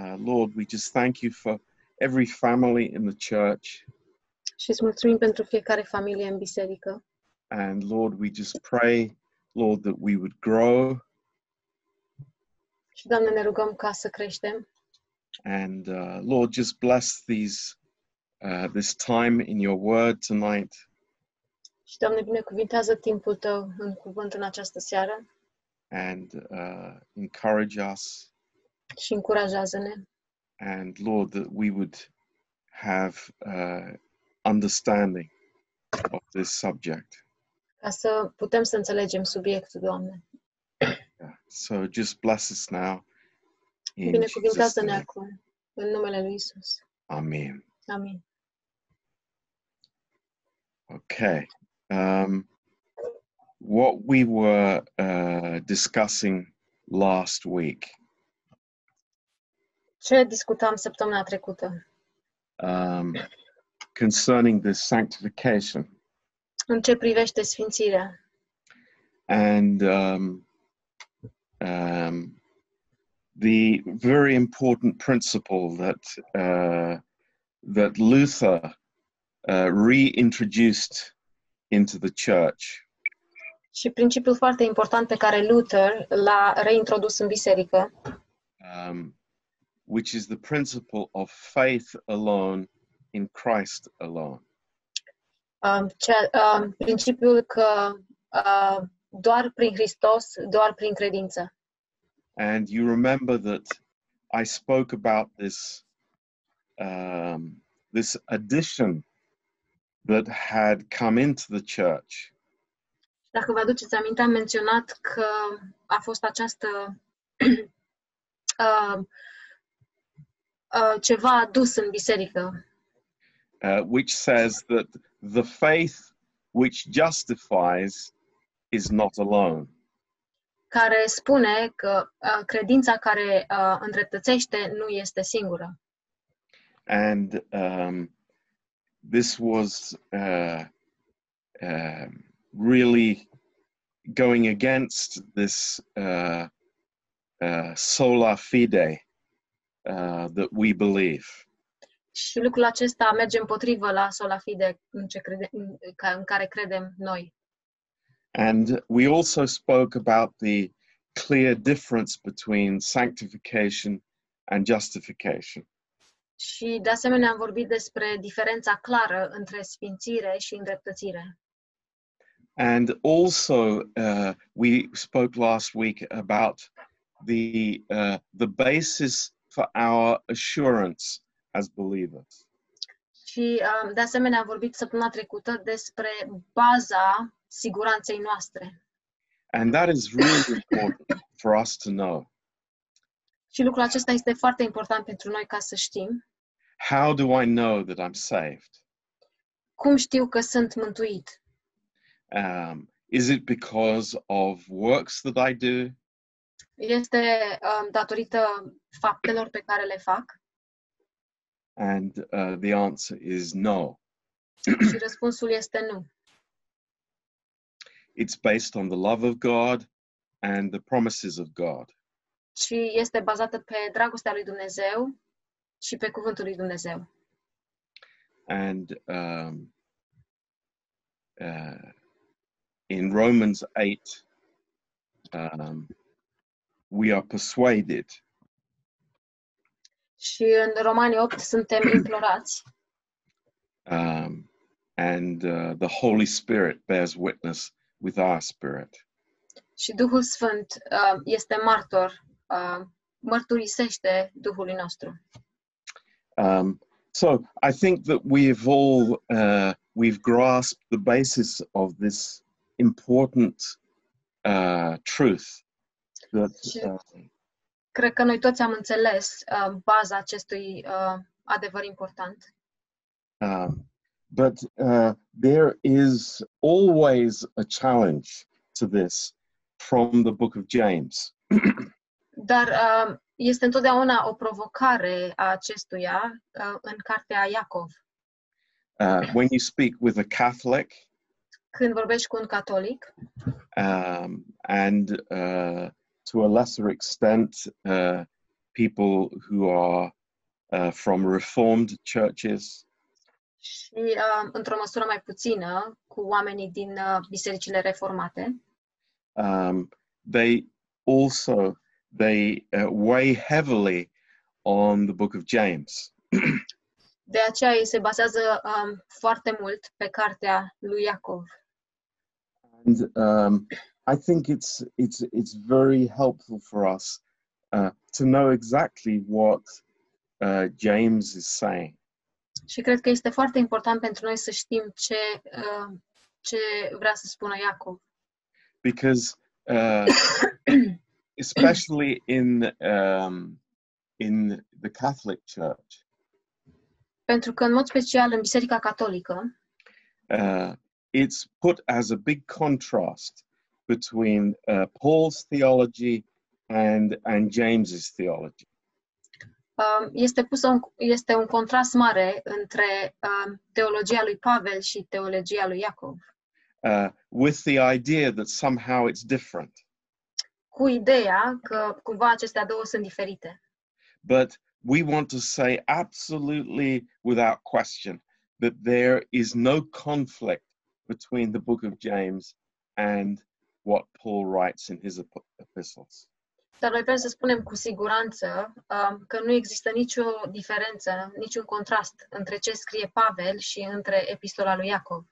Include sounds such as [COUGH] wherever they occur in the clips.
Uh, Lord, we just thank you for every family in the church. Și îți mulțumim pentru fiecare familie în biserică. And Lord, we just pray, Lord, that we would grow Și, Doamne, ne rugăm ca să creștem. and uh, Lord, just bless these uh, this time in your word tonight. Și, Doamne, binecuvintează timpul Tău în cuvânt în această seară and uh, encourage us. Și încurajează-ne. And Lord, that we would have uh, understanding of this subject. Ca să putem să înțelegem subiectul, Doamne. Yeah. So just bless us now. In Binecuvintează-ne acum, în numele Lui Isus. Amen. Amin. Okay. Um, what we were uh, discussing last week Ce discutam săptămâna trecută? um, concerning this sanctification În ce privește sfințirea? and um, um, the very important principle that uh, that Luther uh, reintroduced into the church, Și principiul foarte important pe care Luther l-a reintrodus în biserică, um, which is the principle of faith alone in Christ alone. um, ce, um, principiul că uh, doar prin Hristos, doar prin credință. And you remember that I spoke about this um, this addition that had come into the church, Dacă vă aduceți aminte, am menționat că a fost această [CLEARS THROAT] uh, uh, ceva adus în biserică, uh, which says that the faith which justifies is not alone. care spune că uh, credința care uh, îndreptățește nu este singură. And um, this was uh, um really going against this uh, uh, sola fide uh, that we believe. Și lucrul acesta merge împotrivă la sola fide în, ce crede, în, în care credem noi. And we also spoke about the clear difference between sanctification and justification. Și de asemenea am vorbit despre diferența clară între sfințire și îndreptățire. And also, uh, we spoke last week about the uh, the basis for our assurance as believers. Și um, de asemenea am vorbit săptămâna trecută despre baza siguranței noastre. And that is really important for us to know. Și lucrul acesta este foarte important pentru noi ca să știm How do I know that I'm saved? cum știu că sunt mântuit. Um, is it because of works that I do? Este um, datorită faptelor pe care le fac? And uh, the answer is no. Și răspunsul este nu. It's based on the love of God and the promises of God. Și este bazată pe dragostea lui Dumnezeu și pe cuvântul lui Dumnezeu. And um, uh, in Romans 8, um, we are persuaded Și în Romani 8 suntem [CLEARS THROAT] implorați um, and uh, the Holy Spirit bears witness with our spirit. și Duhul Sfânt uh, este martor, uh, mărturisește Duhului nostru. Um, so I think that we've all uh, we've grasped the basis of this important uh, truth that uh, Cred că noi toți am înțeles uh, baza acestui uh, adevăr important. Um, but uh, there is always a challenge to this from the book of James. [CLEARS THROAT] Dar uh, este întotdeauna o provocare a acestuia uh, în cartea Iacov. Uh, when you speak with a Catholic Când vorbești cu un catolic um, and uh, to a lesser extent uh, people who are uh, from Reformed churches, și uh, într-o măsură mai puțină cu oamenii din uh, bisericile reformate. um, they also they uh, weigh heavily on the book of James. De aceea ei se bazează um, foarte mult pe cartea lui Iacov. And um, I think it's it's it's very helpful for us uh, to know exactly what uh, James is saying. Și cred că este foarte important pentru noi să știm ce, uh, ce vrea să spună Iacov. because uh, [COUGHS] especially in um, in the Catholic Church, Pentru că, în mod special, în Biserica Catolică, uh, it's put as a big contrast between uh, Paul's theology and and James's theology. um, este pus un, este un contrast mare între um, teologia lui Pavel și teologia lui Iacov, Uh, with the idea that somehow it's different, cu ideea că cumva acestea două sunt diferite. but we want to say absolutely without question that there is no conflict between the book of James and what Paul writes in his ep- epistles. Dar noi vrem să spunem cu siguranță um, că nu există nicio diferență, niciun contrast între ce scrie Pavel și între epistola lui Iacov.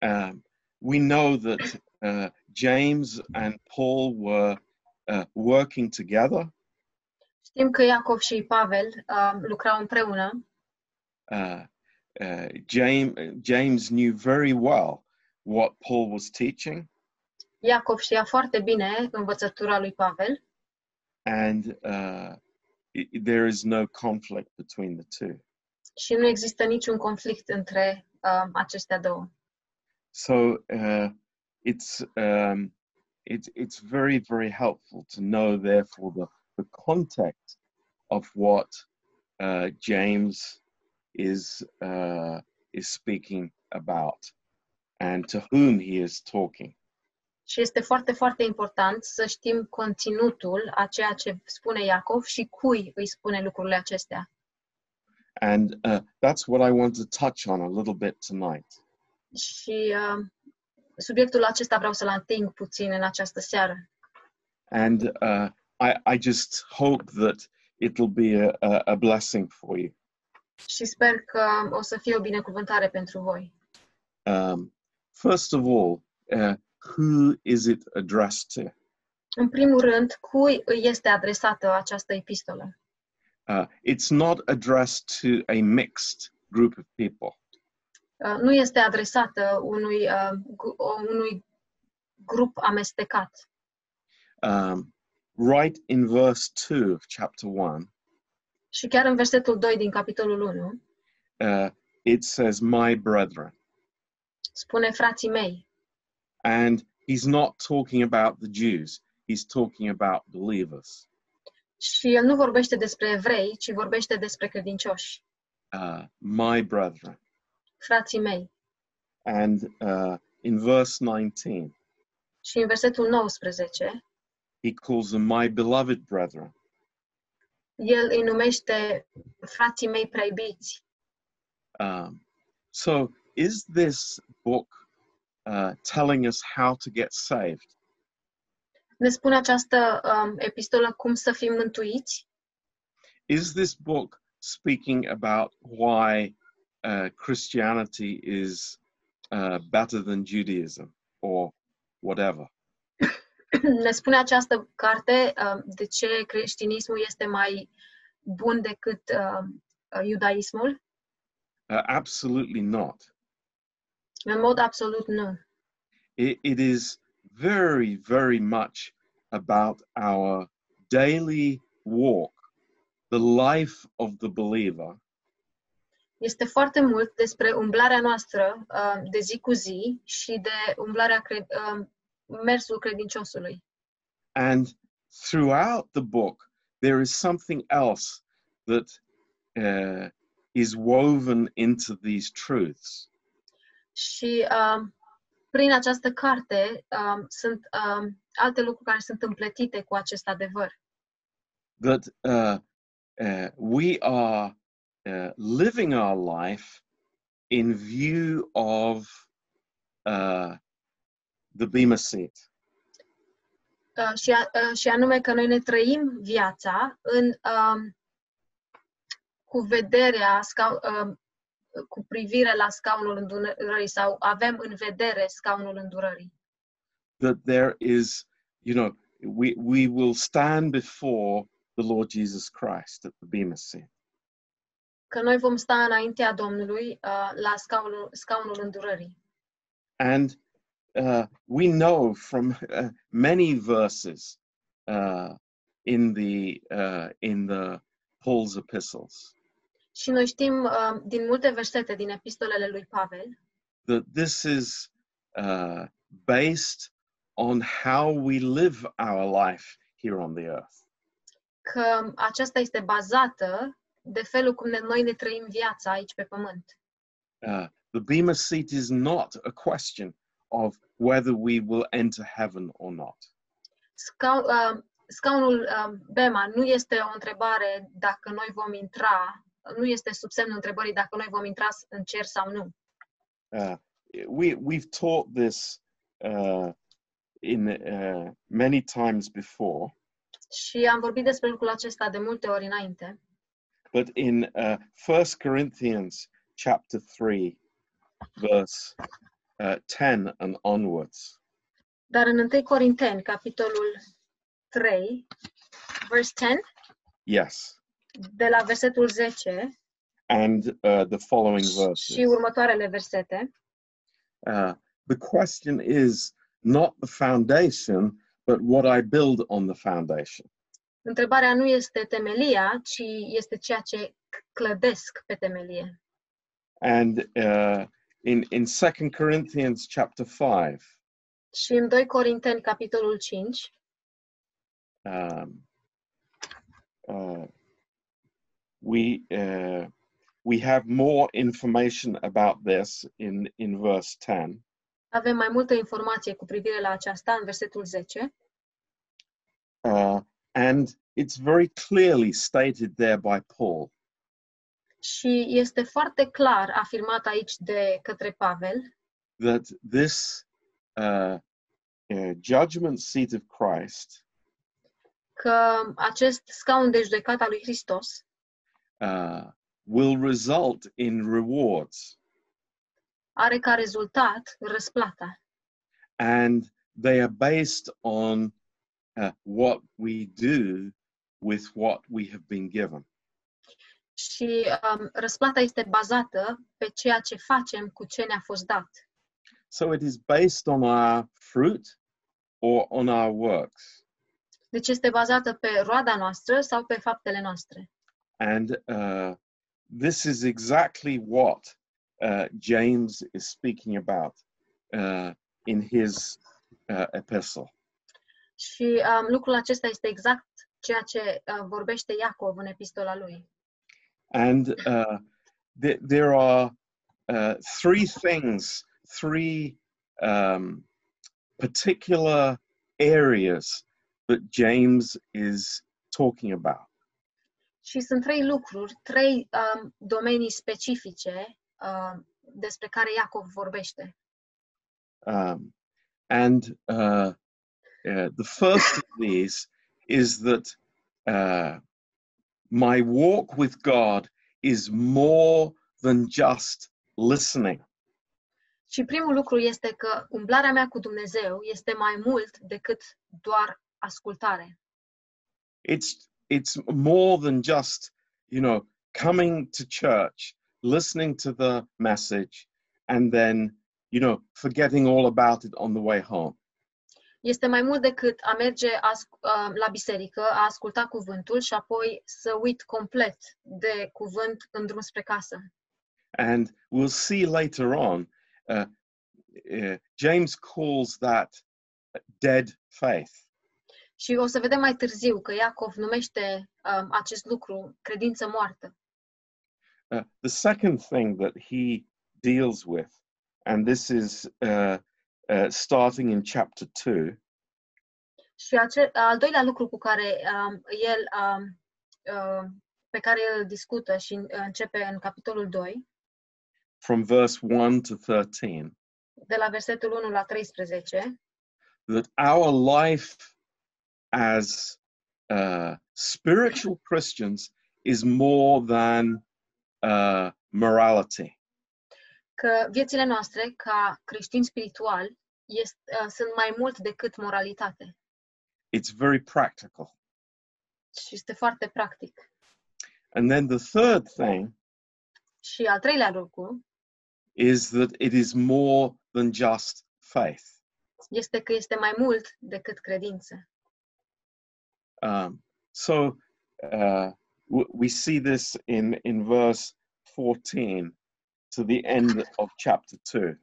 Um, we know that uh, James and Paul were uh, working together. Știm că Iacov și Pavel um, lucrau împreună. Uh, uh, James, James knew very well what Paul was teaching, Iacov știa foarte bine învățătura lui Pavel and uh, i- there is no conflict between the two. și nu există niciun conflict între um, acestea două. So uh, it's um, it's it's very very helpful to know, therefore, the the context of what uh, James is uh, is speaking about, and to whom he is talking. Și este foarte, foarte important să știm conținutul a ceea ce spune Iacov și cui îi spune lucrurile acestea. And uh, that's what I want to touch on a little bit tonight. Și uh, subiectul acesta vreau să-l ating puțin în această seară. And uh, I, I just hope that it'll be a, a, a blessing for you. Și sper că o să fie o binecuvântare pentru voi. Um, first of all, uh, who is it addressed to? În primul rând, cui îi este adresată această epistolă? Uh, it's not addressed to a mixed group of people. Uh, nu este adresată unui, uh, gu- o- unui grup amestecat. Um, right in verse 2 of chapter 1, Și chiar în versetul 2 din capitolul 1 uh, it says, My brethren. spune frații mei. And he's not talking about the Jews, he's talking about believers. Și el nu vorbește despre evrei, ci vorbește despre credincioși. Uh, my brethren. Frații mei. And uh, in verse 19, Și în versetul 19, he calls them my beloved brethren. el îi numește frații mei preibiți. Um, so, is this book uh, telling us how to get saved? Ne spune această um, epistolă cum să fim mântuiți? Is this book speaking about why uh, Christianity is uh, better than Judaism or whatever? [COUGHS] ne spune această carte um, de ce creștinismul este mai bun decât um, iudaismul? Uh, absolutely not. În mod absolut nu. It, it is very, very much about our daily walk, the life of the believer, Este foarte mult despre umblarea noastră um, de zi cu zi și de umblarea cre- um, mersul credinciosului. And throughout the book, there is something else that uh, is woven into these truths. Și um, prin această carte um, sunt um, alte lucruri care sunt împletite cu acest adevăr. that uh, uh, we are uh, living our life in view of uh, the Bema seat. Uh, și, a- uh, și anume că noi ne trăim viața în um, cu vederea scau, um, cu privire la scaunul îndurării sau avem în vedere scaunul îndurării. That there is, you know, we, we will stand before the Lord Jesus Christ at the Bema seat. Că noi vom sta înaintea Domnului uh, la scaunul, scaunul îndurării. And uh, we know from uh, many verses uh, in the uh, in the Paul's epistles Și noi știm uh, din multe versete din epistolele lui Pavel that this is uh, based on how we live our life here on the earth. că aceasta este bazată de felul cum ne, noi ne trăim viața aici pe pământ. Uh, the Bema seat is not a question of whether we will enter heaven or not. Scau, uh, scaunul uh, Bema nu este o întrebare dacă noi vom intra, nu este sub semnul întrebării dacă noi vom intra în cer sau nu. Uh, we we've taught this uh, in uh, many times before, Și am vorbit despre lucrul acesta de multe ori înainte, but in uh, 1 Corinthians chapter 3, verse uh, 10 and onwards, dar în 1 Corinteni, capitolul 3, verse 10, yes, de la versetul 10 and uh, the following și verses, următoarele versete, uh, the question is not the foundation, but what I build on the foundation. întrebarea nu este temelia, ci este ceea ce clădesc pe temelie. And uh, in in 2 Corinthians chapter 5, Și în 2 Corinteni, capitolul 5, um, uh, we uh, we have more information about this in in verse 10 avem mai multă informație cu privire la aceasta în versetul 10 uh, and it's very clearly stated there by paul. Și este foarte clar afirmat aici de către Pavel. That this uh, uh, judgment seat of christ că acest scaun de judecată al lui Hristos uh, will result in rewards are ca rezultat răsplata and they are based on uh, what we do with what we have been given și um, răsplata este bazată pe ceea ce facem cu ce ne-a fost dat. So it is based on our fruit or on our works. Deci este bazată pe roada noastră sau pe faptele noastre. And uh, this is exactly what uh, James is speaking about uh, in his uh, epistle. Și um, lucrul acesta este exact ceea ce uh, vorbește Iacov în epistola lui. And uh, th- there are uh, three things, three um, particular areas that James is talking about. Și sunt trei lucruri, trei um, domenii specifice um, despre care Iacov vorbește. Um, and uh, uh, the first of these is that uh, my walk with God is more than just listening. Și primul lucru este că umblarea mea cu Dumnezeu este mai mult decât doar ascultare. It's it's more than just you know coming to church, listening to the message, and then you know forgetting all about it on the way home. Este mai mult decât a merge uh, la biserică, a asculta cuvântul și apoi să uit complet de cuvânt în drum spre casă. And we'll see later on. Uh, uh, James calls that dead faith. Și o să vedem mai târziu că Iacov numește um, acest lucru credință moartă. Uh, the second thing that he deals with, and this is uh, uh, starting in chapter 2, Și ace- al doilea lucru cu care um, el, um, uh, pe care el discută și uh, începe în capitolul 2, from verse 1 to 13, de la versetul 1 la 13, that our life as uh, spiritual Christians is more than uh, morality. că viețile noastre ca creștini spirituali este, uh, sunt mai mult decât moralitate It's very practical. și este foarte practic. And then the third thing Și al treilea lucru is that it is more than just faith. este că este mai mult decât credință. Um, so uh, we see this in, in verse 14 to the end of chapter 2.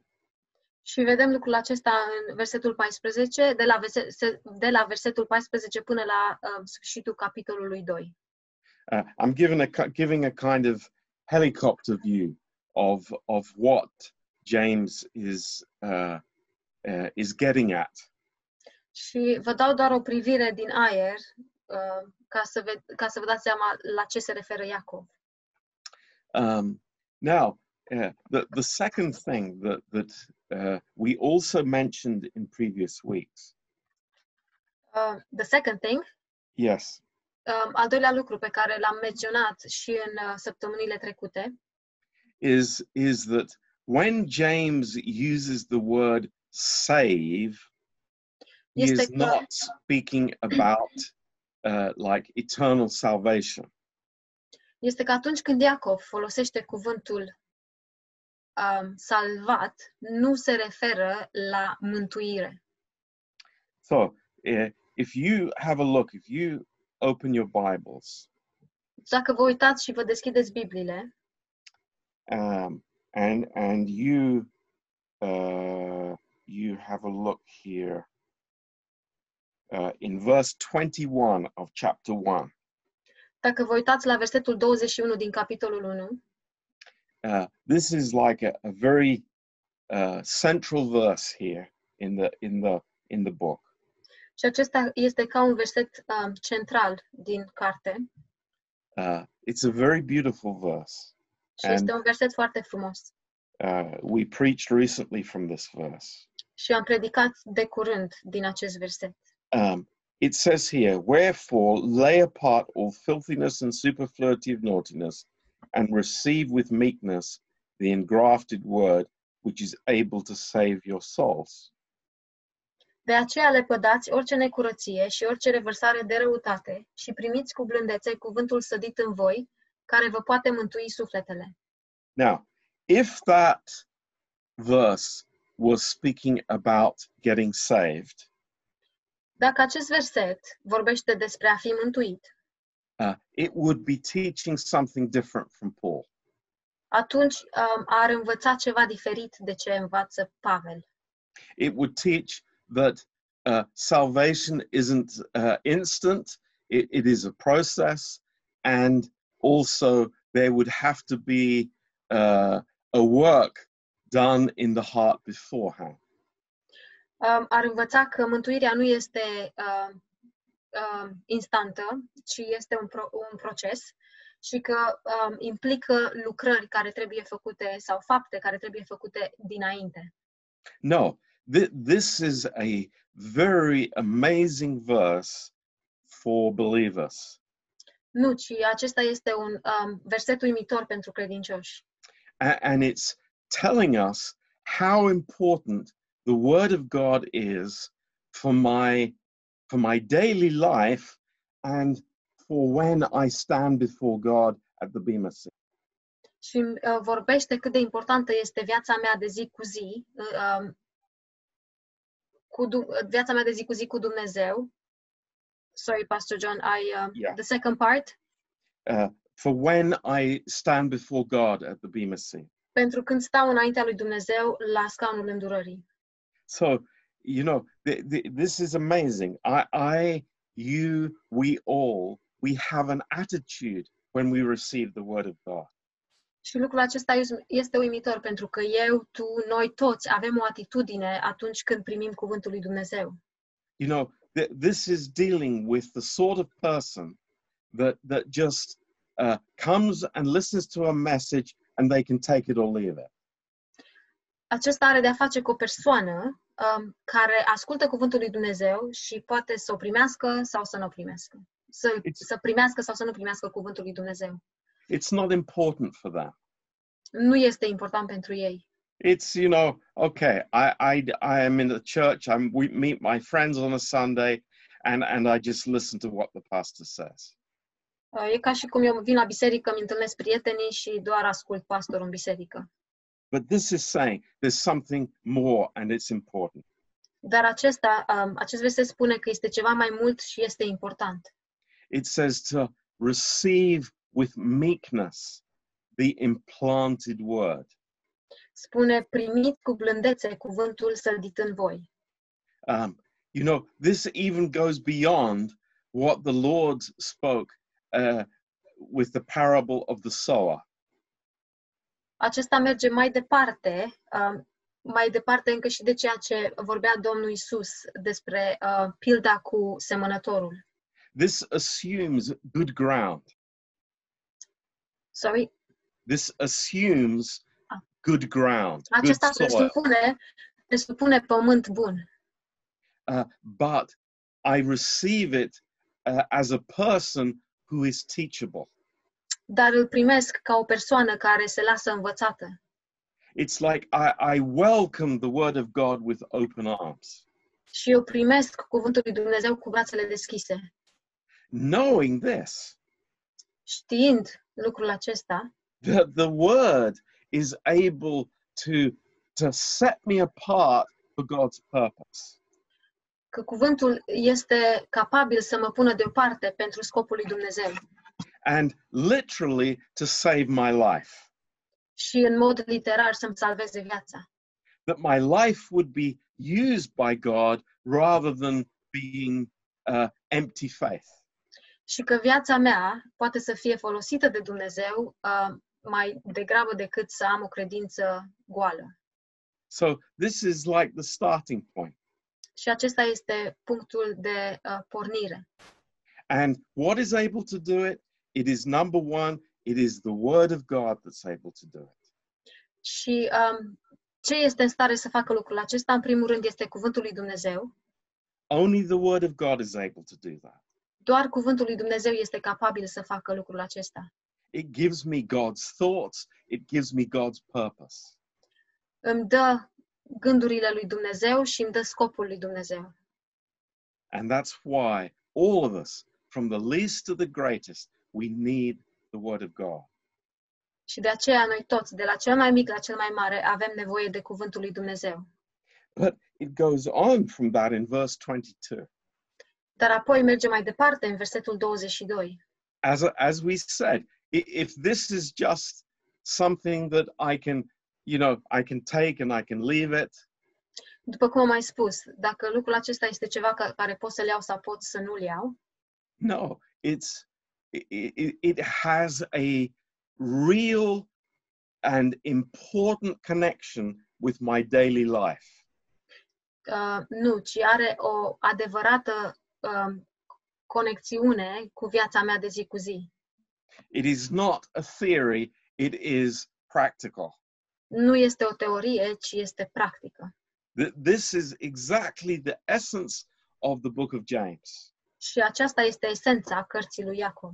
Și vedem lucrul acesta în versetul 14, de la, verse, se- de la versetul 14 până la uh, sfârșitul capitolului 2. Uh, I'm giving a, giving a kind of helicopter view of, of what James is, uh, uh, is getting at. Și vă dau doar o privire din aer uh, ca, să ve- ca să vă dați seama la ce se referă Iacov. Um, now, uh, the, the second thing that, that uh, we also mentioned in previous weeks, Uh, the second thing, yes, um, al doilea lucru pe care l-am menționat și în uh, săptămânile trecute, is, is that when James uses the word save, he is not speaking [CLEARS THROAT] about uh, like eternal salvation. este că atunci când Iacov folosește cuvântul um, salvat, nu se referă la mântuire. So, uh, if you have a look, if you open your Bibles Dacă vă uitați și vă deschideți Bibliile um, and and you uh, you have a look here uh, in verse 21 of chapter 1. Dacă vă uitați la versetul 21 din capitolul 1, Uh, this is like a, a very uh, central verse here in the in the in the book. și acesta este ca un verset um, central din carte Uh, it's a very beautiful verse. și And- este un verset foarte frumos. Uh, we preached recently from this verse. Și am predicat de curând din acest verset. Um, it says here, Wherefore lay apart all filthiness and superfluity of naughtiness, and receive with meekness the engrafted word, which is able to save your souls. De aceea le pădați orice necurăție și orice revărsare de răutate și primiți cu blândețe cuvântul sădit în voi, care vă poate mântui sufletele. Now, if that verse was speaking about getting saved, Dacă acest verset vorbește despre a fi mântuit, uh, it would be teaching something different from Paul. atunci um, ar învăța ceva diferit de ce învață Pavel. It would teach that uh, salvation isn't uh, instant, it, it is a process, and also there would have to be uh, a work done in the heart beforehand. Um, ar învăța că mântuirea nu este uh, uh, instantă, ci este un, pro- un proces și că um, implică lucrări care trebuie făcute sau fapte care trebuie făcute dinainte. No, th- this is a very amazing verse for believers. Nu, ci acesta este un um, verset uimitor pentru credincioși. A- and it's telling us how important the Word of God is for my for my daily life and for when I stand before God at the Bema seat. Și uh, vorbește cât de importantă este viața mea de zi cu zi, uh, um, cu Du- uh, viața mea de zi cu zi cu Dumnezeu. Sorry, Pastor John, I uh, Yeah. the second part. Uh, for when I stand before God at the Bema seat. Pentru când stau înaintea lui Dumnezeu la scaunul îndurării. So, you know, th- th- this is amazing. I, I, you, we all, we have an attitude when we receive the Word of God. Și lucrul acesta este uimitor pentru că eu, tu, noi toți avem o atitudine atunci când primim cuvântul lui Dumnezeu. You know, th- this is dealing with the sort of person that that just uh, comes and listens to a message and they can take it or leave it. Acesta are de-a face cu o persoană um, care ascultă cuvântul lui Dumnezeu și poate să o primească sau să nu o primească. Să, It's- să primească sau să nu primească cuvântul lui Dumnezeu. It's not important for them. Nu este important pentru ei. It's you know okay. I I I am in the church. I'm we meet my friends on a Sunday, and and I just listen to what the pastor says. Uh, E ca și cum eu vin la biserică, îmi întâlnesc prietenii și doar ascult pastorul în biserică. But this is saying there's something more, and it's important. Dar acesta, um, acest verset spune că este ceva mai mult și este important. It says to receive with meekness the implanted word. Spune, primiți cu blândețe cuvântul sădit în voi. Um, you know, this even goes beyond what the Lord spoke uh, with the parable of the sower. Acesta merge mai departe, um, mai departe încă și de ceea ce vorbea Domnul Isus despre uh, pilda cu semănătorul. This assumes good ground. Sorry? This assumes Ah. good ground, good Acesta soil. presupune, presupune pământ bun. Uh, but I receive it uh, as a person who is teachable. Dar îl primesc ca o persoană care se lasă învățată. It's like I, I welcome the word of God with open arms, Și eu primesc cuvântul lui Dumnezeu cu brațele deschise. knowing this Știind lucrul acesta, that the word is able to, to set me apart for God's purpose. că cuvântul este capabil să mă pună deoparte pentru scopul lui Dumnezeu and literally to save my life. și în mod literar să-mi salveze viața. That my life would be used by God rather than being uh, empty faith. Și că viața mea poate să fie folosită de Dumnezeu uh, mai degrabă decât să am o credință goală. So this is like the starting point. Și acesta este punctul de uh, pornire. And what is able to do it? It is number one, it is the word of God that's able to do it. Și um, ce este în stare să facă lucrul acesta, în primul rând, este cuvântul lui Dumnezeu. Only the word of God is able to do that. Doar cuvântul lui Dumnezeu este capabil să facă lucrul acesta. It gives me God's thoughts, it gives me God's purpose. Îmi dă gândurile lui Dumnezeu și îmi dă scopul lui Dumnezeu. And that's why all of us, from the least to the greatest, we need the Word of God. Și de aceea noi toți, de la cel mai mic la cel mai mare, avem nevoie de cuvântul lui Dumnezeu. But it goes on from that in verse 22. Dar apoi merge mai departe în versetul 22. As, as we said, if this is just something that I can, you know, I can take and I can leave it, După cum am mai spus, dacă lucrul acesta este ceva ca- care pot să-l iau sau pot să nu-l iau, no, it's, it, it, has a real and important connection with my daily life. uh, nu, ci are o adevărată um, conexiune cu viața mea de zi cu zi. It is not a theory, it is practical. Nu este o teorie, ci este practică. This is exactly the essence of the book of James. Și aceasta este esența cărții lui Iacov.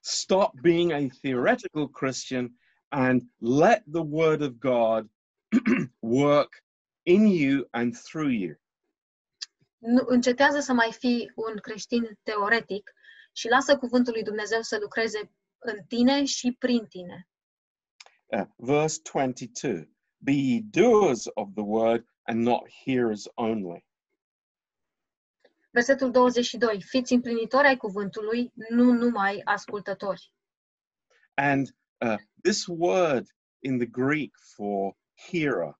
Stop being a theoretical Christian and let the word of God [CLEARS THROAT] work in you and through you. Nu, încetează să mai fii un creștin teoretic și lasă cuvântul lui Dumnezeu să lucreze în tine și prin tine. Uh, verse 22 Be ye doers of the word and not hearers only. Versetul 22. Fiți împlinitori ai cuvântului, nu numai ascultători. And uh, this word in the Greek for hearer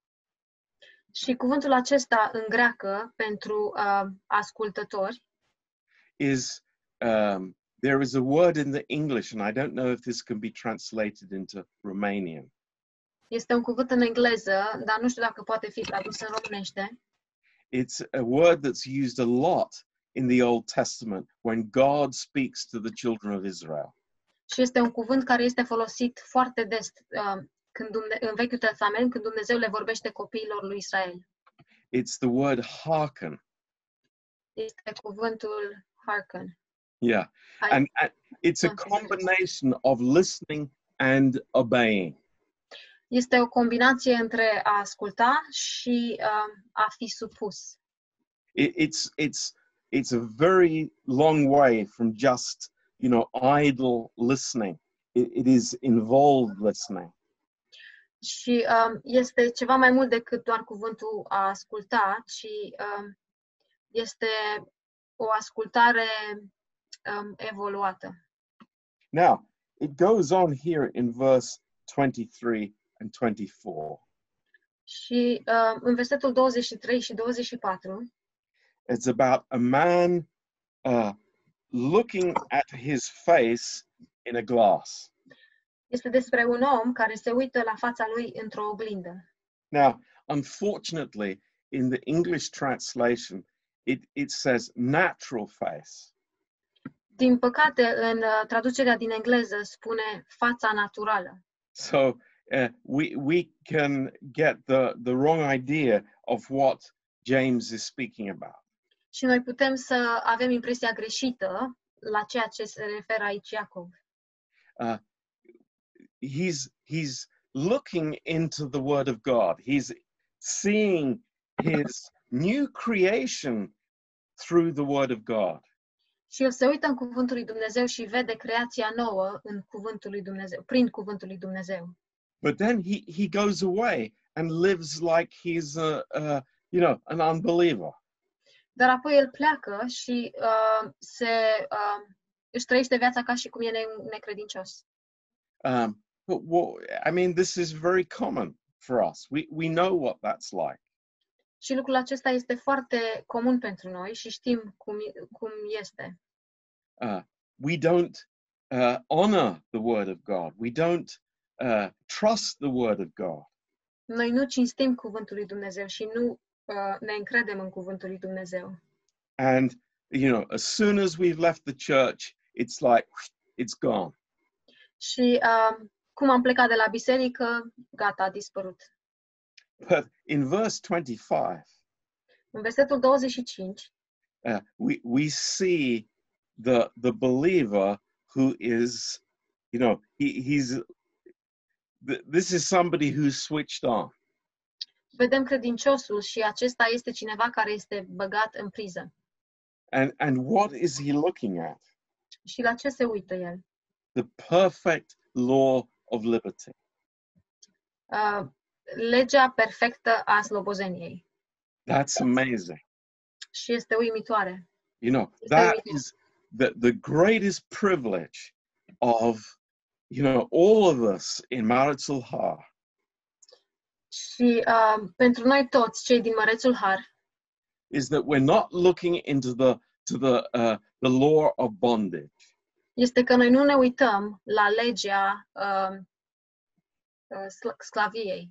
Și cuvântul acesta în greacă pentru uh, ascultători is um, there is a word in the English, and I don't know if this can be translated into Romanian. este un cuvânt în engleză, dar nu știu dacă poate fi tradus în românește. It's a word that's used a lot in the Old Testament when God speaks to the children of Israel. Și este un cuvânt care este folosit foarte des uh, când Dumne- în Vechiul Testament, când Dumnezeu le vorbește copiilor lui Israel. It's the word hearken. Este cuvântul hearken. Yeah. And, and it's a combination of listening and obeying. Este o combinație între a asculta și uh, a fi supus. It, it's it's it's a very long way from just you know idle listening. It, it is involved listening. Și um, este ceva mai mult decât doar cuvântul a asculta, ci um, este o ascultare um, evoluată. Now it goes on here in verse 23 and 24. Și um, în versetul 23 și 24 It's about a man uh, looking at his face in a glass. este despre un om care se uită la fața lui într-o oglindă. Now, unfortunately, in the English translation, it, it says natural face. Din păcate, în uh, traducerea din engleză spune fața naturală. So uh, we, we can get the, the wrong idea of what James is speaking about. Și noi putem să avem impresia greșită la ceea ce se referă aici Iacov. Uh, he's, he's looking into the Word of God, he's seeing his new creation through the Word of God. Și el se uită în cuvântul lui Dumnezeu și vede creația nouă în cuvântul lui Dumnezeu, prin cuvântul lui Dumnezeu. But then he, he goes away and lives like he's a, a you know an unbeliever. Dar apoi el pleacă și uh, se uh, își trăiește viața ca și cum e ne- necredincios. Um, but what, I mean, this is very common for us. We we know what that's like. Și lucrul acesta este foarte comun pentru noi și știm cum, cum este. Uh, we don't uh, honor the word of God. We don't uh, trust the word of God. Noi nu cinstim cuvântul lui Dumnezeu și nu uh, ne încredem în cuvântul lui Dumnezeu. And you know, as soon as we've left the church, it's like it's gone. Și uh, cum am plecat de la biserică, gata, a dispărut. But in verse 25, În versetul 25 uh, we we see the the believer who is you know he he's this is somebody who's switched on vedem credinciosul și acesta este cineva care este băgat în priză. and and what is he looking at Și la ce se uită el? the perfect law of liberty Uh, legea perfectă a slobozeniei. that's amazing Și este uimitoare. you know Is that there- is the the greatest privilege of you know all of us in Mărețul Har. Și uh, pentru noi toți, cei din Mărețul Har, is that we're not looking into the to the uh, the law of bondage. Este că noi nu ne uităm la legea uh, uh, sclaviei,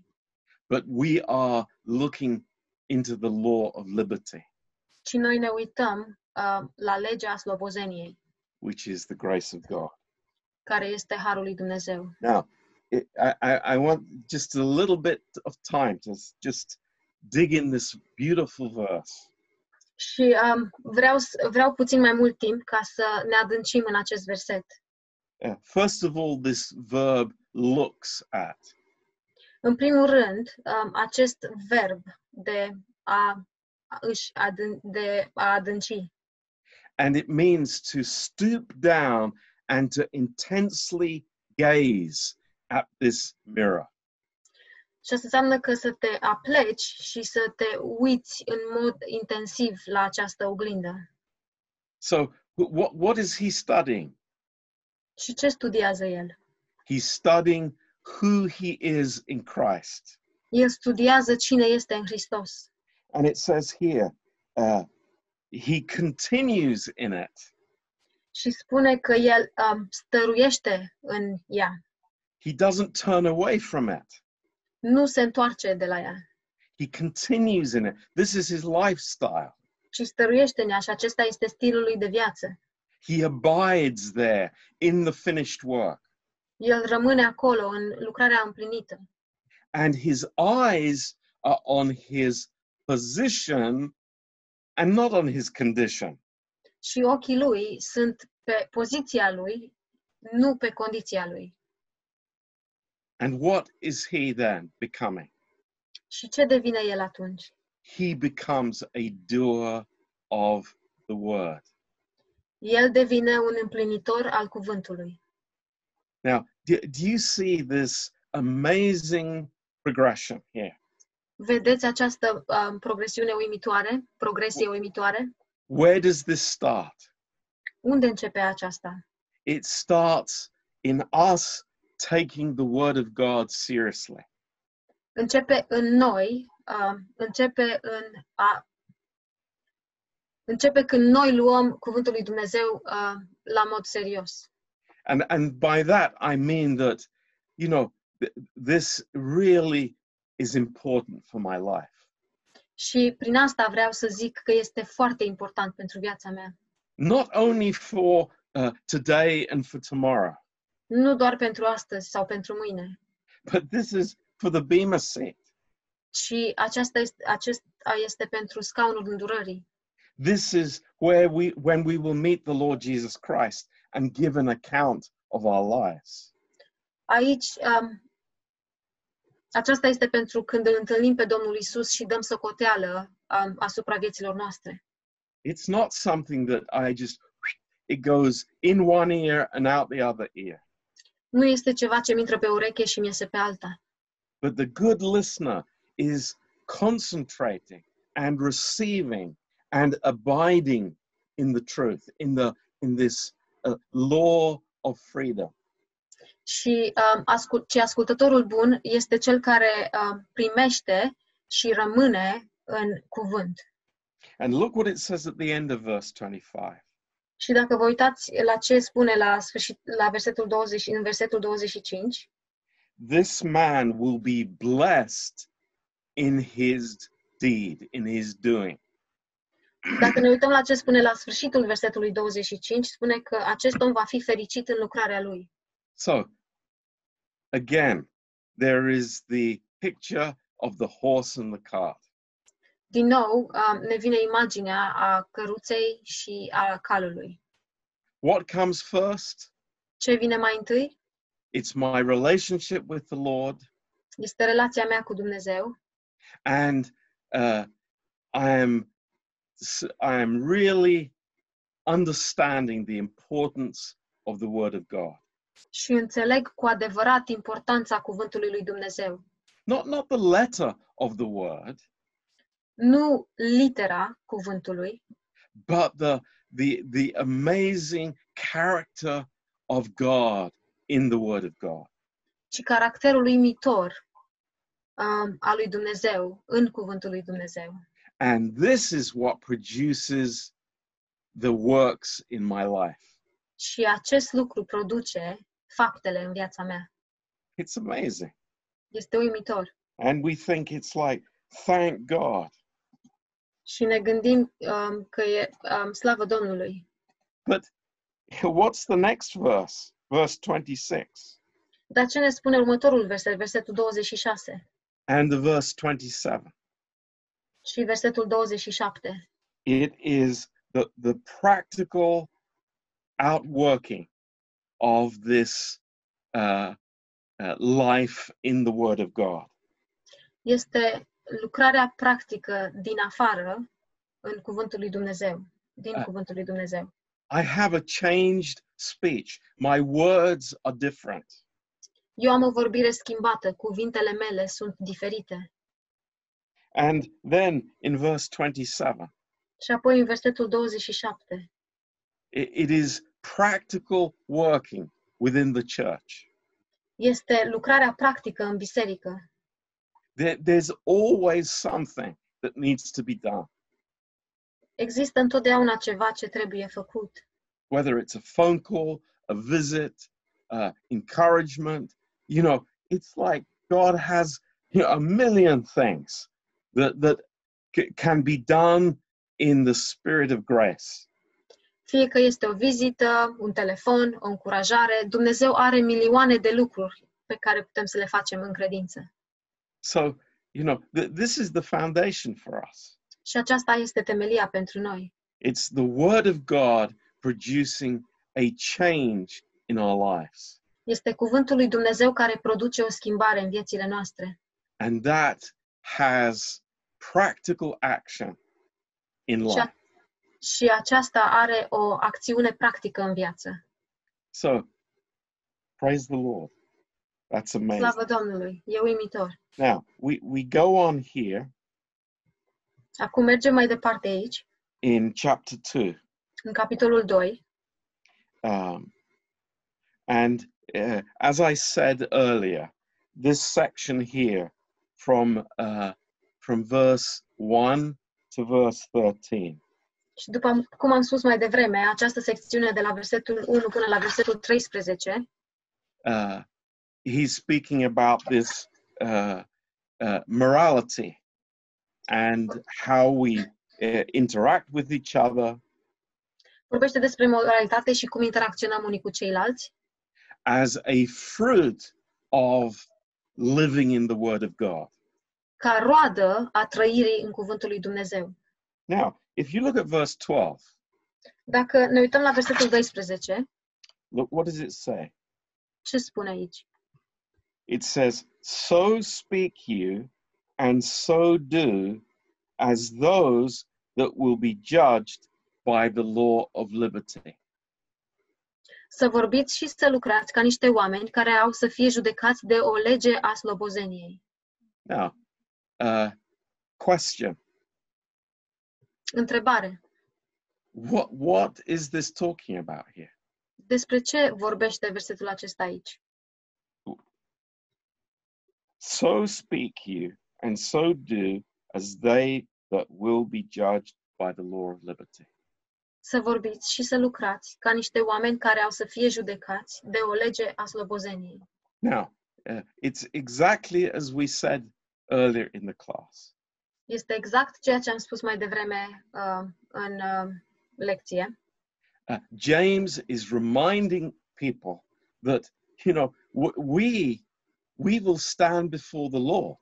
but we are looking into the law of liberty, ci noi ne uităm uh, la legea slobozeniei, which is the grace of God. Care este Harul lui Dumnezeu. Now, it, I, I, I want just a little bit of time to just dig in this beautiful verse. Și um, vreau, vreau puțin mai mult timp ca să ne adâncim în acest verset. Uh, first of all, this verb looks at. În primul rând, um, acest verb de a a își adân- de a adânci And it means to stoop down and to intensely gaze at this mirror. și asta înseamnă că să te apleci și să te uiți în mod intensiv la această oglindă. So, what, what is he studying? Și ce studiază el? He's studying who he is in Christ. El studiază cine este în Hristos. And it says here, uh, he continues in it. Și spune că el um, stăruiește în ea. He doesn't turn away from it. Nu se întoarce de la ea. He continues in it. This is his lifestyle. ci stăruiește în ea și acesta este stilul lui de viață. He abides there in the finished work. El rămâne acolo în lucrarea împlinită And his eyes are on his position and not on his condition. Și ochii lui sunt pe poziția lui, nu pe condiția lui. And what is he then becoming? Și ce devine el atunci? He becomes a doer of the word. El devine un împlinitor al cuvântului. Now, do, do you see this amazing progression here? Vedeți această um, progresiune uimitoare, progresie uimitoare? Where does this start? Unde începe aceasta? It starts in us taking the word of God seriously. Începe în noi, um, începe în a începe când noi luăm cuvântul lui Dumnezeu uh, la mod serios. And, and by that, I mean that, you know, th- this really is important for my life. Și prin asta vreau să zic că este foarte important pentru viața mea. Not only for uh, today and for tomorrow, Nu doar pentru astăzi sau pentru mâine, but this is for the Bema seat. ci aceasta este, acesta este pentru scaunul îndurării. This is where we, when we will meet the Lord Jesus Christ and give an account of our lives. Aici, um, aceasta este pentru când îl întâlnim pe Domnul Isus și dăm socoteală um, asupra vieților noastre. It's not something that I just, it goes in one ear and out the other ear. Nu este ceva ce mi intră pe ureche și mi iese pe alta, But the good listener is concentrating and receiving and abiding in the truth, in the in this uh, law of freedom. Și um, ascult, ci ascultătorul bun este cel care um, primește și rămâne în cuvânt. And look what it says at the end of verse 25. Și dacă vă uitați la ce spune la sfârșit, la versetul 20, în versetul 25, This man will be blessed in his deed, in his doing. [CLEARS THROAT] dacă ne uităm la ce spune la sfârșitul versetului 25, spune că acest om va fi fericit în lucrarea lui. So, again, there is the picture of the horse and the cart. Din nou, um, ne vine imaginea a căruței și a calului. What comes first? Ce vine mai întâi? It's my relationship with the Lord, Este relația mea cu Dumnezeu and uh, I am I am really understanding the importance of the Word of God. Și înțeleg cu adevărat importanța cuvântului lui Dumnezeu. Not not the letter of the Word, Nu litera cuvântului, but the the the amazing character of God in the Word of God. ci caracterul uimitor um, al lui Dumnezeu în cuvântul lui Dumnezeu. And this is what produces the works in my life. Și acest lucru produce faptele în viața mea. It's amazing. Este uimitor. And we think it's like, thank God. Și ne gândim um, că e um, slavă Domnului. But what's the next verse? Verse 26 Dar ce ne spune următorul verset, versetul 26 and the verse 27. și versetul 27? It is the, the practical outworking of this uh, uh, life in the Word of God. Este lucrarea practică din afară în cuvântul lui Dumnezeu, din Ah. cuvântul lui Dumnezeu. I have a changed speech. My words are different. Eu am o vorbire schimbată, cuvintele mele sunt diferite. And then in verse 27, Și apoi în versetul 27 it, it is practical working within the church. este lucrarea practică în biserică. There, there's always something that needs to be done, Există întotdeauna ceva ce trebuie făcut. whether it's a phone call, a visit, uh, encouragement. You know, it's like God has you know, a million things that, that can be done in the spirit of grace. Fie că este o vizită, un telefon, o încurajare, Dumnezeu are milioane de lucruri pe care putem să le facem în credință. So, you know, th- this is the foundation for us. Și aceasta este temelia pentru noi. It's the Word of God producing a change in our lives. Este cuvântul lui Dumnezeu care produce o schimbare în viețile noastre. And that has practical action in Și, life. A, și aceasta are o acțiune practică în viață. So, praise the Lord. That's amazing. Slavă Domnului! E uimitor. Now, we, we go on here Acum mergem mai departe aici, in chapter 2. în capitolul 2. Um, and uh, as I said earlier, this section here from, uh, from verse 1 to verse 13 Și după am- cum am spus mai devreme, această secțiune de la versetul 1 până la versetul 13 uh, he's speaking about this uh, uh, morality and how we uh, interact with each other vorbește despre moralitate și cum interacționăm unii cu ceilalți, as a fruit of living in the Word of God. ca roadă a trăirii în cuvântul lui Dumnezeu. Now, if you look at verse 12, Dacă ne uităm la versetul 12, look, what does it say? ce spune aici? It says, So speak you, and so do, as those that will be judged by the law of liberty. Să vorbiți și să lucrați ca niște oameni care au să fie judecați de o lege a slobozeniei. Now, uh, question Întrebare. what, what is this talking about here? Despre ce vorbește versetul acesta aici? So speak you, and so do, as they that will be judged by the law of liberty. Să vorbiți și să lucrați ca niște oameni care au să fie judecați de o lege a slobozeniei. Now, uh, it's exactly as we said earlier in the class. Este exact ceea ce am spus mai devreme uh, în uh, lecție. Uh, James is reminding people that, you know, w- we, we will stand before the Lord.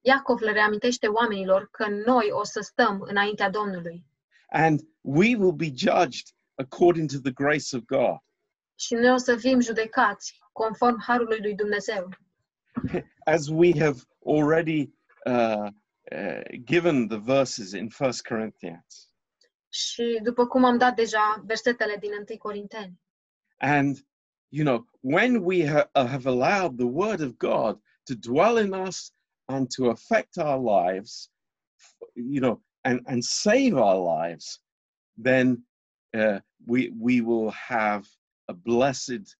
Iacov le reamintește oamenilor că noi o să stăm înaintea Domnului and we will be judged according to the grace of God. și noi o să fim judecați conform harului lui Dumnezeu. [LAUGHS] As we have already uh, uh, given the verses in First Corinthians. Și după cum am dat deja versetele din 1 Corinteni. And, you know, when we ha- uh, have allowed the Word of God to dwell in us and to affect our lives, you know, and, and save our lives, then uh, we, we will have a blessed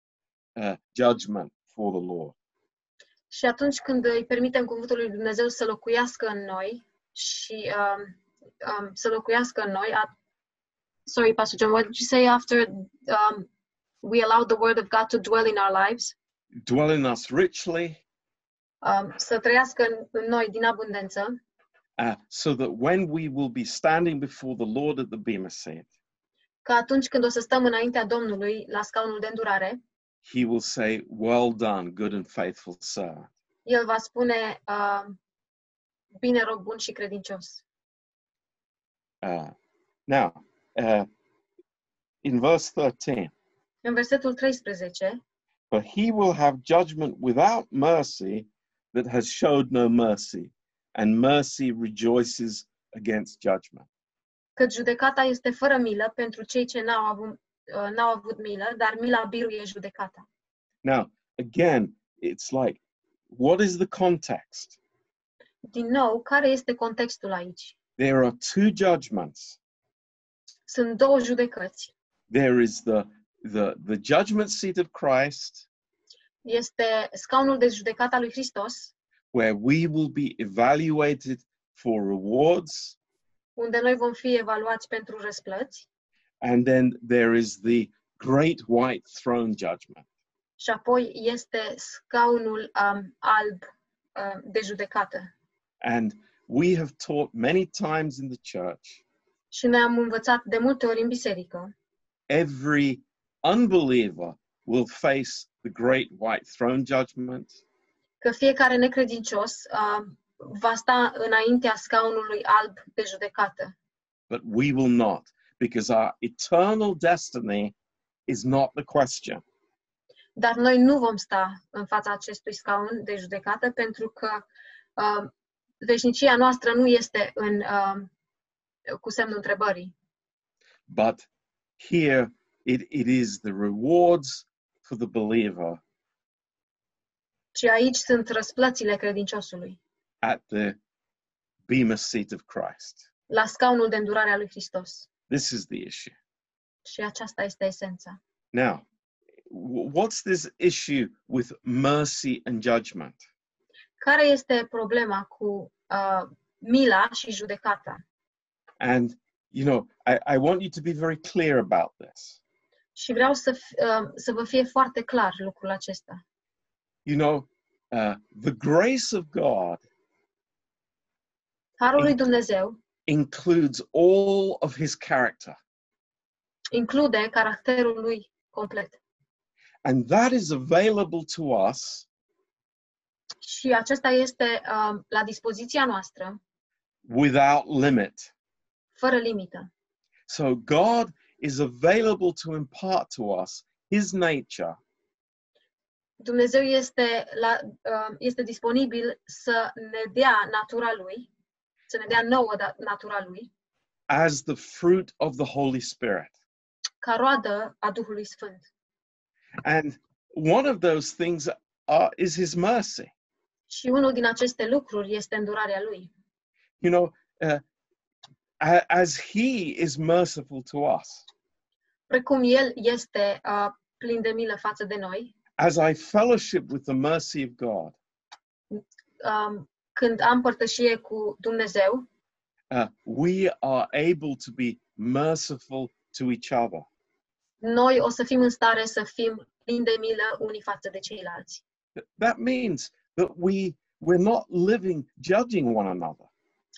uh, judgment for the Lord. Și atunci când îi permitem cuvântul lui Dumnezeu să locuiască în noi și um, um, să locuiască în noi, a, sorry, Pastor John, what did you say after um, we allow the word of God to dwell in our lives? Dwell in us richly, Um, să trăiască în, în noi din abundență, uh, so that when we will be standing before the Lord at the Bema seat, că atunci când o să stăm înaintea Domnului la scaunul de îndurare, he will say, Well done, good and faithful servant. El va spune, uh, bine rog bun și credincios. Uh, now, uh, in verse 13, În versetul 13, but he will have judgment without mercy that has showed no mercy, and mercy rejoices against judgment. că judecata este fără milă pentru cei ce n-au avut, uh, n-au avut milă, dar mila biruie judecata. Now, again, it's like, what is the context? Din nou, care este contextul aici? There are two judgments. Sunt două judecăți. There is the, the, the judgment seat of Christ, Este scaunul de judecată al lui Hristos, where we will be evaluated for rewards. unde noi vom fi evaluați pentru răsplăți, And then there is the great white throne judgment. și apoi este scaunul um, alb uh, de judecată. And we have taught many times in the church Și noi am învățat de multe ori în biserică every unbeliever will face the great white throne judgment. că fiecare necredincios uh, va sta înaintea scaunului alb de judecată. but we will not because our eternal destiny is not the question. Dar noi nu vom sta în fața acestui scaun de judecată pentru că uh, veșnicia noastră nu este în, uh, cu semnul întrebării. But here it, it is the rewards for the believer ci aici sunt răsplățile credinciosului, at the Bema seat of Christ. la scaunul de îndurare a lui Hristos. This is the issue. Și aceasta este esența. Now, what's this issue with mercy and judgment? Care este problema cu uh, mila și judecata? And, you know, I, I want you to be very clear about this. Și vreau să, uh, să vă fie foarte clar lucrul acesta. You know, uh, the grace of God Harul lui Dumnezeu includes all of his character. include caracterul lui complet. And that is available to us Și acesta este uh, la dispoziția noastră, without limit. fără limită. So God is available to impart to us his nature Dumnezeu este, la, uh, este disponibil să ne dea natura lui, să ne dea nouă natura lui, as the fruit of the Holy Spirit. ca roadă a Duhului Sfânt. And one of those things are, is his mercy. Și unul din aceste lucruri este îndurarea lui. You know, uh, as he is merciful to us, Precum el este uh, plin de milă față de noi, as I fellowship with the mercy of God, um, când am părtășie cu Dumnezeu, uh, we are able to be merciful to each other. noi o să fim în stare să fim plini de milă unii față de ceilalți. That means that we we're not living judging one another.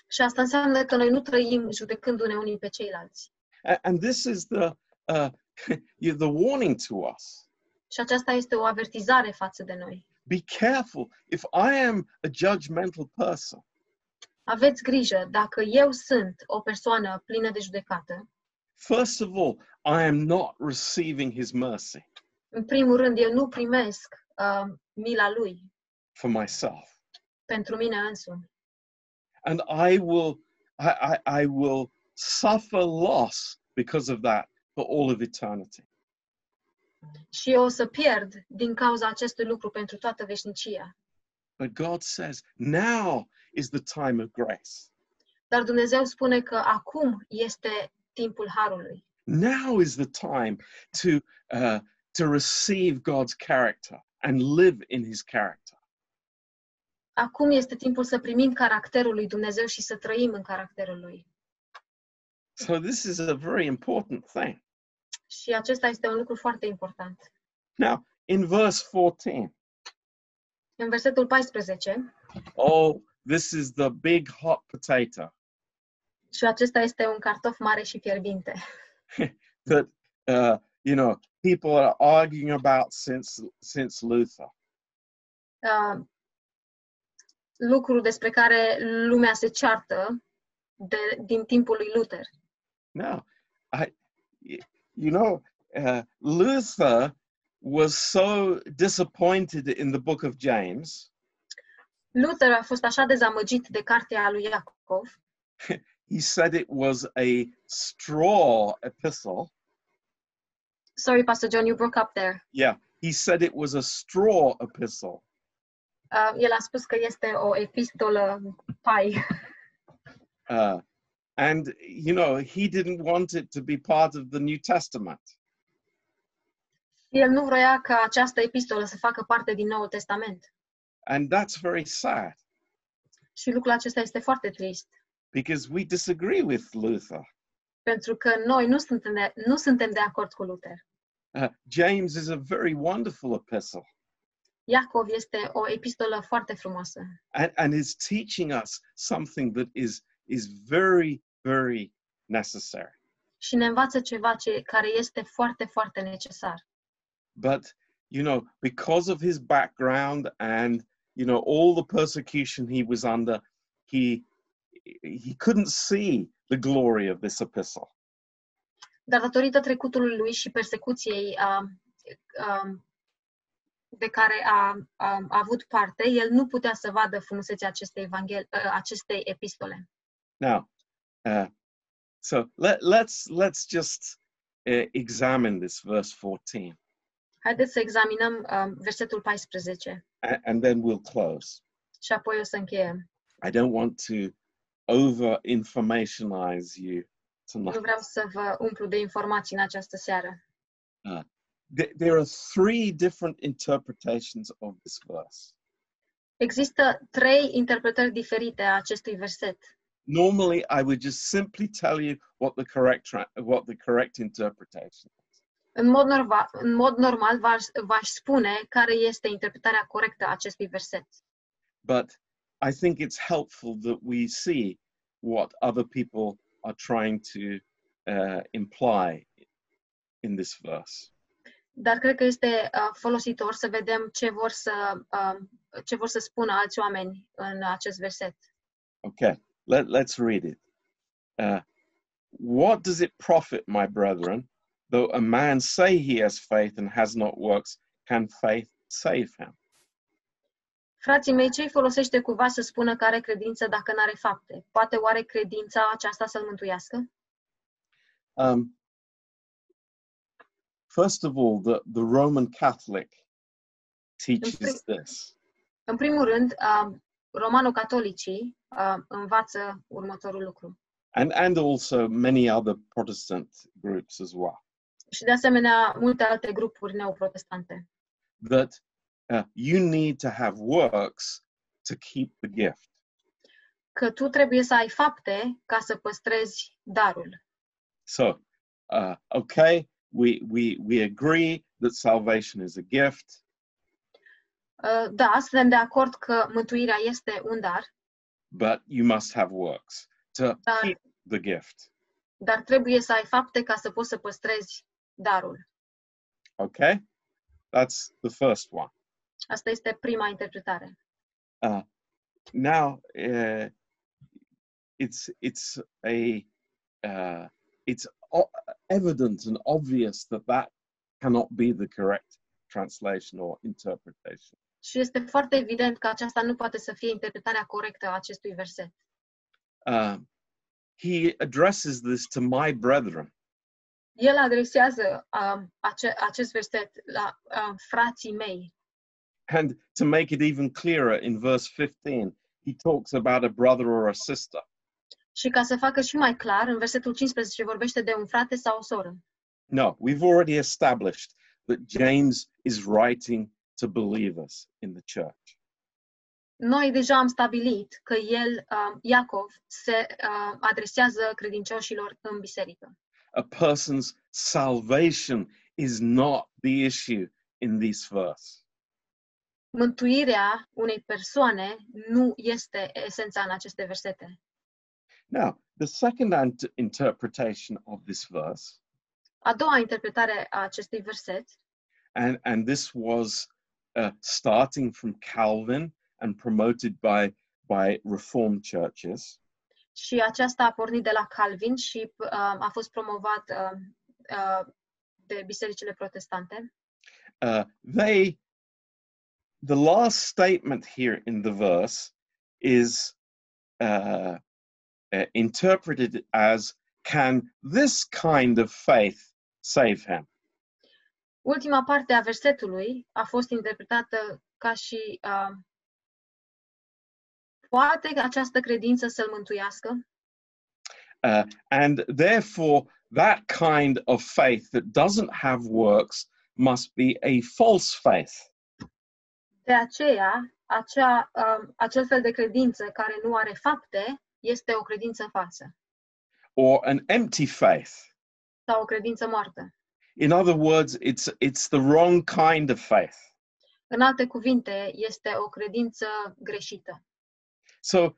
Și asta înseamnă că noi nu trăim judecându-ne unii pe ceilalți. And this is the uh, [LAUGHS] the warning to us. Și aceasta este o avertizare față de noi. Be careful. If I am a judgmental person, Aveți grijă, dacă eu sunt o persoană plină de judecată, first of all, I am not receiving His mercy în primul rând, eu nu primesc uh, mila lui for myself, pentru mine însumi. and I will I, I, I will suffer loss because of that for all of eternity. Și eu o să pierd din cauza acestui lucru pentru toată veșnicia. But God says, now is the time of grace. Dar Dumnezeu spune că acum este timpul harului. Now is the time to uh, to receive God's character and live in His character. Acum este timpul să primim caracterul lui Dumnezeu și să trăim în caracterul lui. So this is a very important thing. Și acesta este un lucru foarte important. Now, in verse 14, În versetul 14, oh, this is the big hot potato și acesta este un cartof mare și fierbinte, [LAUGHS] that uh, you know people are arguing about since since Luther. uh, lucru despre care lumea se ceartă de, din timpul lui Luther. Now, I, y- you know, uh, Luther was so disappointed in the book of James Luther a fost așa dezamăgit de cartea lui Iacov, [LAUGHS] he said it was a straw epistle. sorry, Pastor John, you broke up there. Yeah, he said it was a straw epistle. Uh, el a spus că este o epistolă pai Uh, and, you know, he didn't want it to be part of the New Testament. El nu vrea ca această epistolă să facă parte din Noul Testament. And that's very sad Și lucrul acesta este foarte trist, because we disagree with Luther. pentru că noi nu suntem de, nu suntem de acord cu Luther. Uh, James is a very wonderful epistle Iacov este o epistolă foarte frumoasă and, and is teaching us something that is, is very, very necessary. și ne învață ceva ce, care este foarte, foarte necesar. But, you know, because of his background and, you know, all the persecution he was under, he he couldn't see the glory of this epistle. Dar datorită trecutului lui și persecuției uh, uh, de care a, a, a avut parte, el nu putea să vadă frumusețea acestei, evanghel, uh, acestei epistole. Now, uh, so let, let's let's just uh, examine this verse 14, Haideți să examinăm uh, versetul 14 and, and then we'll close. și apoi o să încheiem. I don't want to over informationize you tonight. Nu vreau să vă umplu de informații în această seară. Th- There are three different interpretations of this verse. Există trei interpretări diferite a acestui verset. Normally, I would just simply tell you what the correct what the correct interpretation. is. În mod, normal, în mod normal v-aș, spune care este interpretarea corectă a acestui verset. But I think it's helpful that we see what other people are trying to uh, imply in this verse. Dar cred că este uh, folositor să vedem ce vor să, uh, ce vor să spună alți oameni în acest verset. Okay, let, let's read it. Uh, what does it profit, my brethren, though a man say he has faith and has not works? Can faith save him? Frații mei, ce-i folosește cuva să spună că are credință dacă nu are fapte? Poate oare credința aceasta să-l mântuiască? Um, first of all, the, the Roman Catholic teaches this În primul rând, uh, romano-catolicii uh, învață următorul lucru. and, and also many other Protestant groups as well Și de asemenea, multe alte grupuri neoprotestante. that uh, you need to have works to keep the gift. Că tu trebuie să ai fapte ca să păstrezi darul. So, uh, okay, we, we, we agree that salvation is a gift, Da, suntem de acord că mântuirea este un dar, but you must have works to Dar- keep the gift. dar trebuie să ai fapte ca să poți să păstrezi darul. Okay? That's the first one. Asta este prima interpretare. Uh, now, uh, it's it's a uh, it's o- evident and obvious that that cannot be the correct translation or interpretation. Și este foarte evident că aceasta nu poate să fie interpretarea corectă a acestui verset. Um, he addresses this to my brethren. El adresează um, ace- acest verset la um, frații mei. And to make it even clearer, in verse 15, he talks about a brother or a sister. Și ca să facă și mai clar, în versetul 15 vorbește de un frate sau o soră. No, we've already established that James is writing to believers in the church. Noi deja am stabilit că el, um, Iacov, se uh, adresează credincioșilor în biserică. A person's salvation is not the issue in this verse. Mântuirea unei persoane nu este esența în aceste versete. Now, the second interpretation of this verse, A doua interpretare a acestui verset, and, and this was uh, starting from Calvin and promoted by, by Reformed churches, și aceasta a pornit de la Calvin și uh, a fost promovat uh, uh, de bisericile protestante. uh, they, the last statement here in the verse is uh, uh, interpreted as, can this kind of faith save him? Ultima parte a versetului a fost interpretată ca și uh, poate această credință să-l mântuiască Uh, and therefore, that kind of faith that doesn't have works must be a false faith. De aceea, acea, um, acel fel de credință care nu are fapte este o credință falsă or an empty faith. sau o credință moartă. In other words, it's, it's the wrong kind of faith. În alte cuvinte, este o credință greșită. So,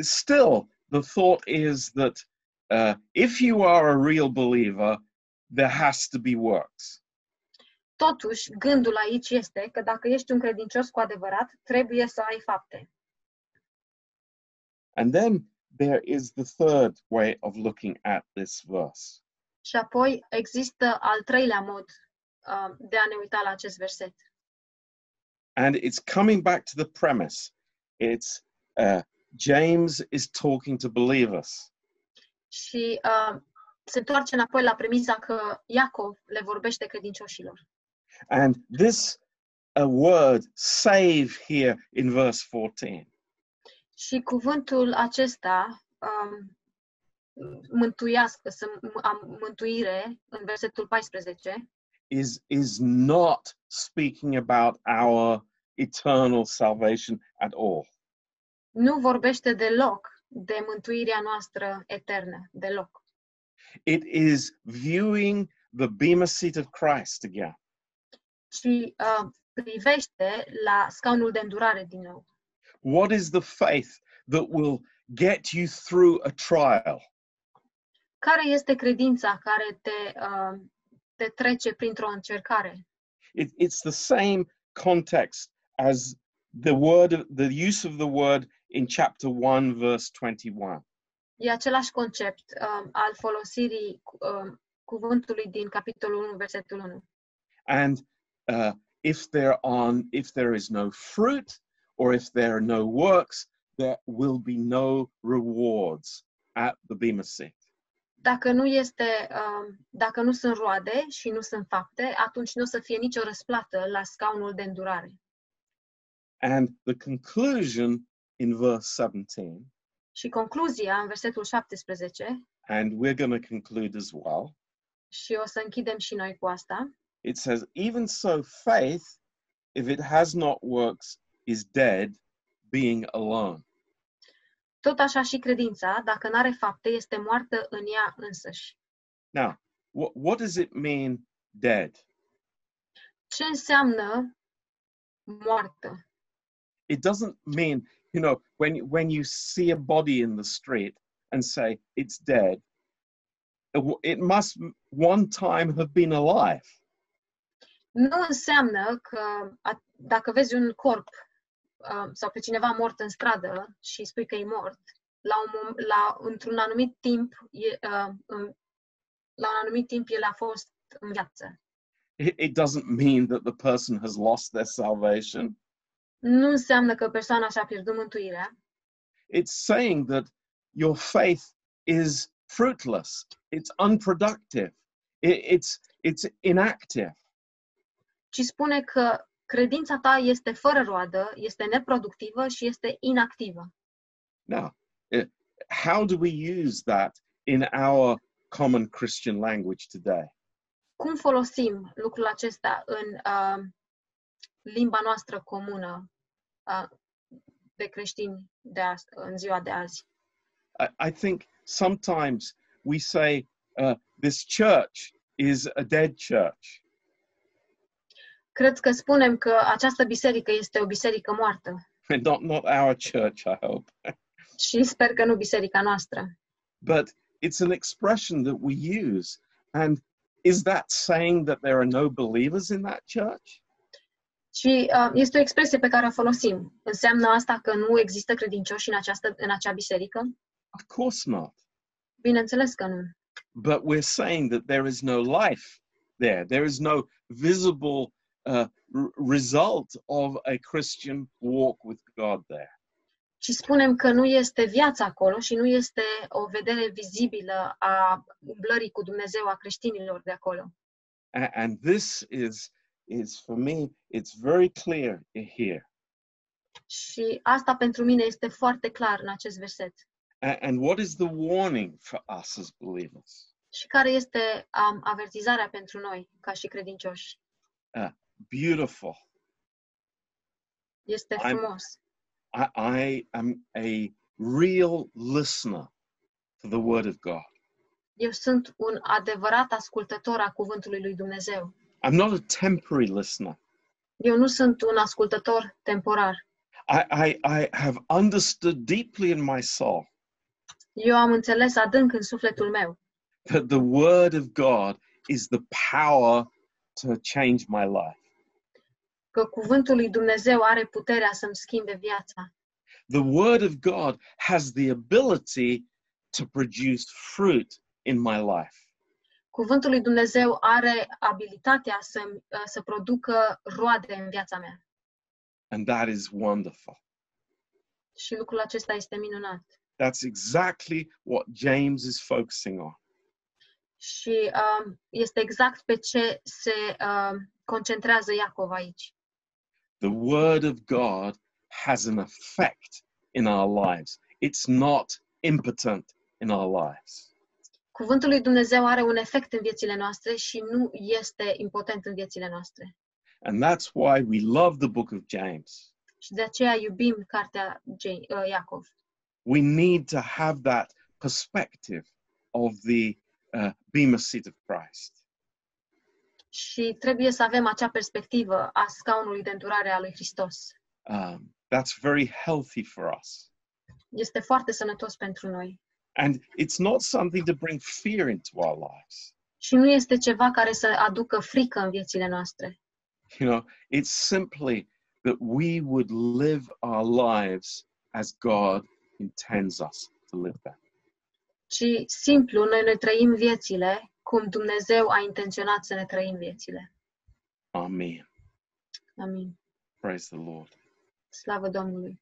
still, the thought is that uh, if you are a real believer, there has to be works. Totuși, gândul aici este că dacă ești un credincios cu adevărat, trebuie să ai fapte. And then there is the third way of looking at this verse. Și apoi există al treilea mod uh, de a ne uita la acest verset. And it's coming back to the premise. It's uh, James is talking to believers. Și uh, se întoarce înapoi la premisa că Iacov le vorbește credincioșilor. And this a word save here in verse 14 Și cuvântul acesta, um, mântuiască, să am mântuire, în versetul 14, is is not speaking about our eternal salvation at all. nu vorbește deloc de mântuirea noastră eternă, deloc. It is viewing the bema seat of Christ again. Și uh, privește la scaunul de îndurare din nou. What is the faith that will get you through a trial? Care este credința care te, uh, te trece printr-o încercare? It, it's the same context as the word, the use of the word in chapter 1, verse 21. E același concept um, al folosirii um, cuvântului din capitolul 1, versetul 1. And uh, if there are, if there is no fruit or if there are no works, there will be no rewards at the bema seat. Dacă nu este, um, dacă nu sunt roade și nu sunt fapte, atunci nu o să fie nicio răsplată la scaunul de îndurare. And the conclusion in verse 17, Și concluzia în versetul 17, and we're going to conclude as well, și o să închidem și noi cu asta, it says, Even so, faith, if it has not works, is dead, being alone. Tot așa și credința, dacă nu are fapte, este moartă în ea însăși. Now, what, what does it mean, dead? Ce înseamnă moartă? It doesn't mean, you know, when, when you see a body in the street and say it's dead, it w- it must one time have been alive. Nu înseamnă că a, dacă vezi un corp uh, sau pe cineva mort în stradă și spui că e mort, la un, mom- la, într-un anumit timp, e, uh, în- la un anumit timp el a fost în viață. It, it doesn't mean that the person has lost their salvation. Nu înseamnă că persoana și-a pierdut mântuirea, It's saying that your faith is fruitless, it's unproductive, it, it's, it's inactive. ci spune că credința ta este fără roadă, este neproductivă și este inactivă. Now, eh, how do we use that in our common Christian language today? Cum folosim lucrul acesta în uh, limba noastră comună uh, de creștini de azi, în ziua de azi? I, I think sometimes we say uh, this church is a dead church. Cred că spunem că această biserică este o biserică moartă Not, not our church, I hope. și sper că nu biserica noastră. but it's an expression that we use. And is that saying that there are no believers in that church? Și uh, este o expresie pe care o folosim. Înseamnă asta că nu există credincioși în, această, în acea biserică? Of course not. Bineînțeles că nu. But we're saying that there is no life there. There is no visible uh, r- result of a Christian walk with God there. Și spunem că nu este viața acolo și nu este o vedere vizibilă a umblării cu Dumnezeu a creștinilor de acolo. A- and this is, is for me, it's very clear here. Și asta pentru mine este foarte clar în acest verset. A- and what is the warning for us as believers? Și care este um, avertizarea pentru noi, ca și credincioși? Beautiful. Este I'm- frumos. I, I am a real listener to the Word of God. Eu sunt un adevărat ascultător a cuvântului lui Dumnezeu. I'm not a temporary listener. Eu nu sunt un ascultător temporar. I, I, I have understood deeply in my soul Eu am înțeles adânc în sufletul meu that the Word of God is the power to change my life. Că cuvântul lui Dumnezeu are puterea să-mi schimbe viața. The Word of God has the ability to produce fruit in my life. Cuvântul lui Dumnezeu are abilitatea să, să producă roade în viața mea. And that is wonderful. Și lucrul acesta este minunat. That's exactly what James is focusing on. Și um, este exact pe ce se um, concentrează Iacov aici. The Word of God has an effect in our lives, it's not impotent in our lives. Cuvântul lui Dumnezeu are un efect în viețile noastre și nu este impotent în viețile noastre. And that's why we love the book of James. Și de aceea iubim cartea uh, Iacov. We need to have that perspective of the uh, Bema seat of Christ. Și trebuie să avem acea perspectivă a scaunului de îndurare a lui Hristos. Um, that's very healthy for us. Este foarte sănătos pentru noi. And it's not something to bring fear into our lives. Și nu este ceva care să aducă frică în viețile noastre, You know, it's simply that we would live our lives as God intends us to live them. ci simplu noi ne trăim viețile cum Dumnezeu a intenționat să ne trăim viețile. Amen. Amin. Praise the Lord. Slavă Domnului.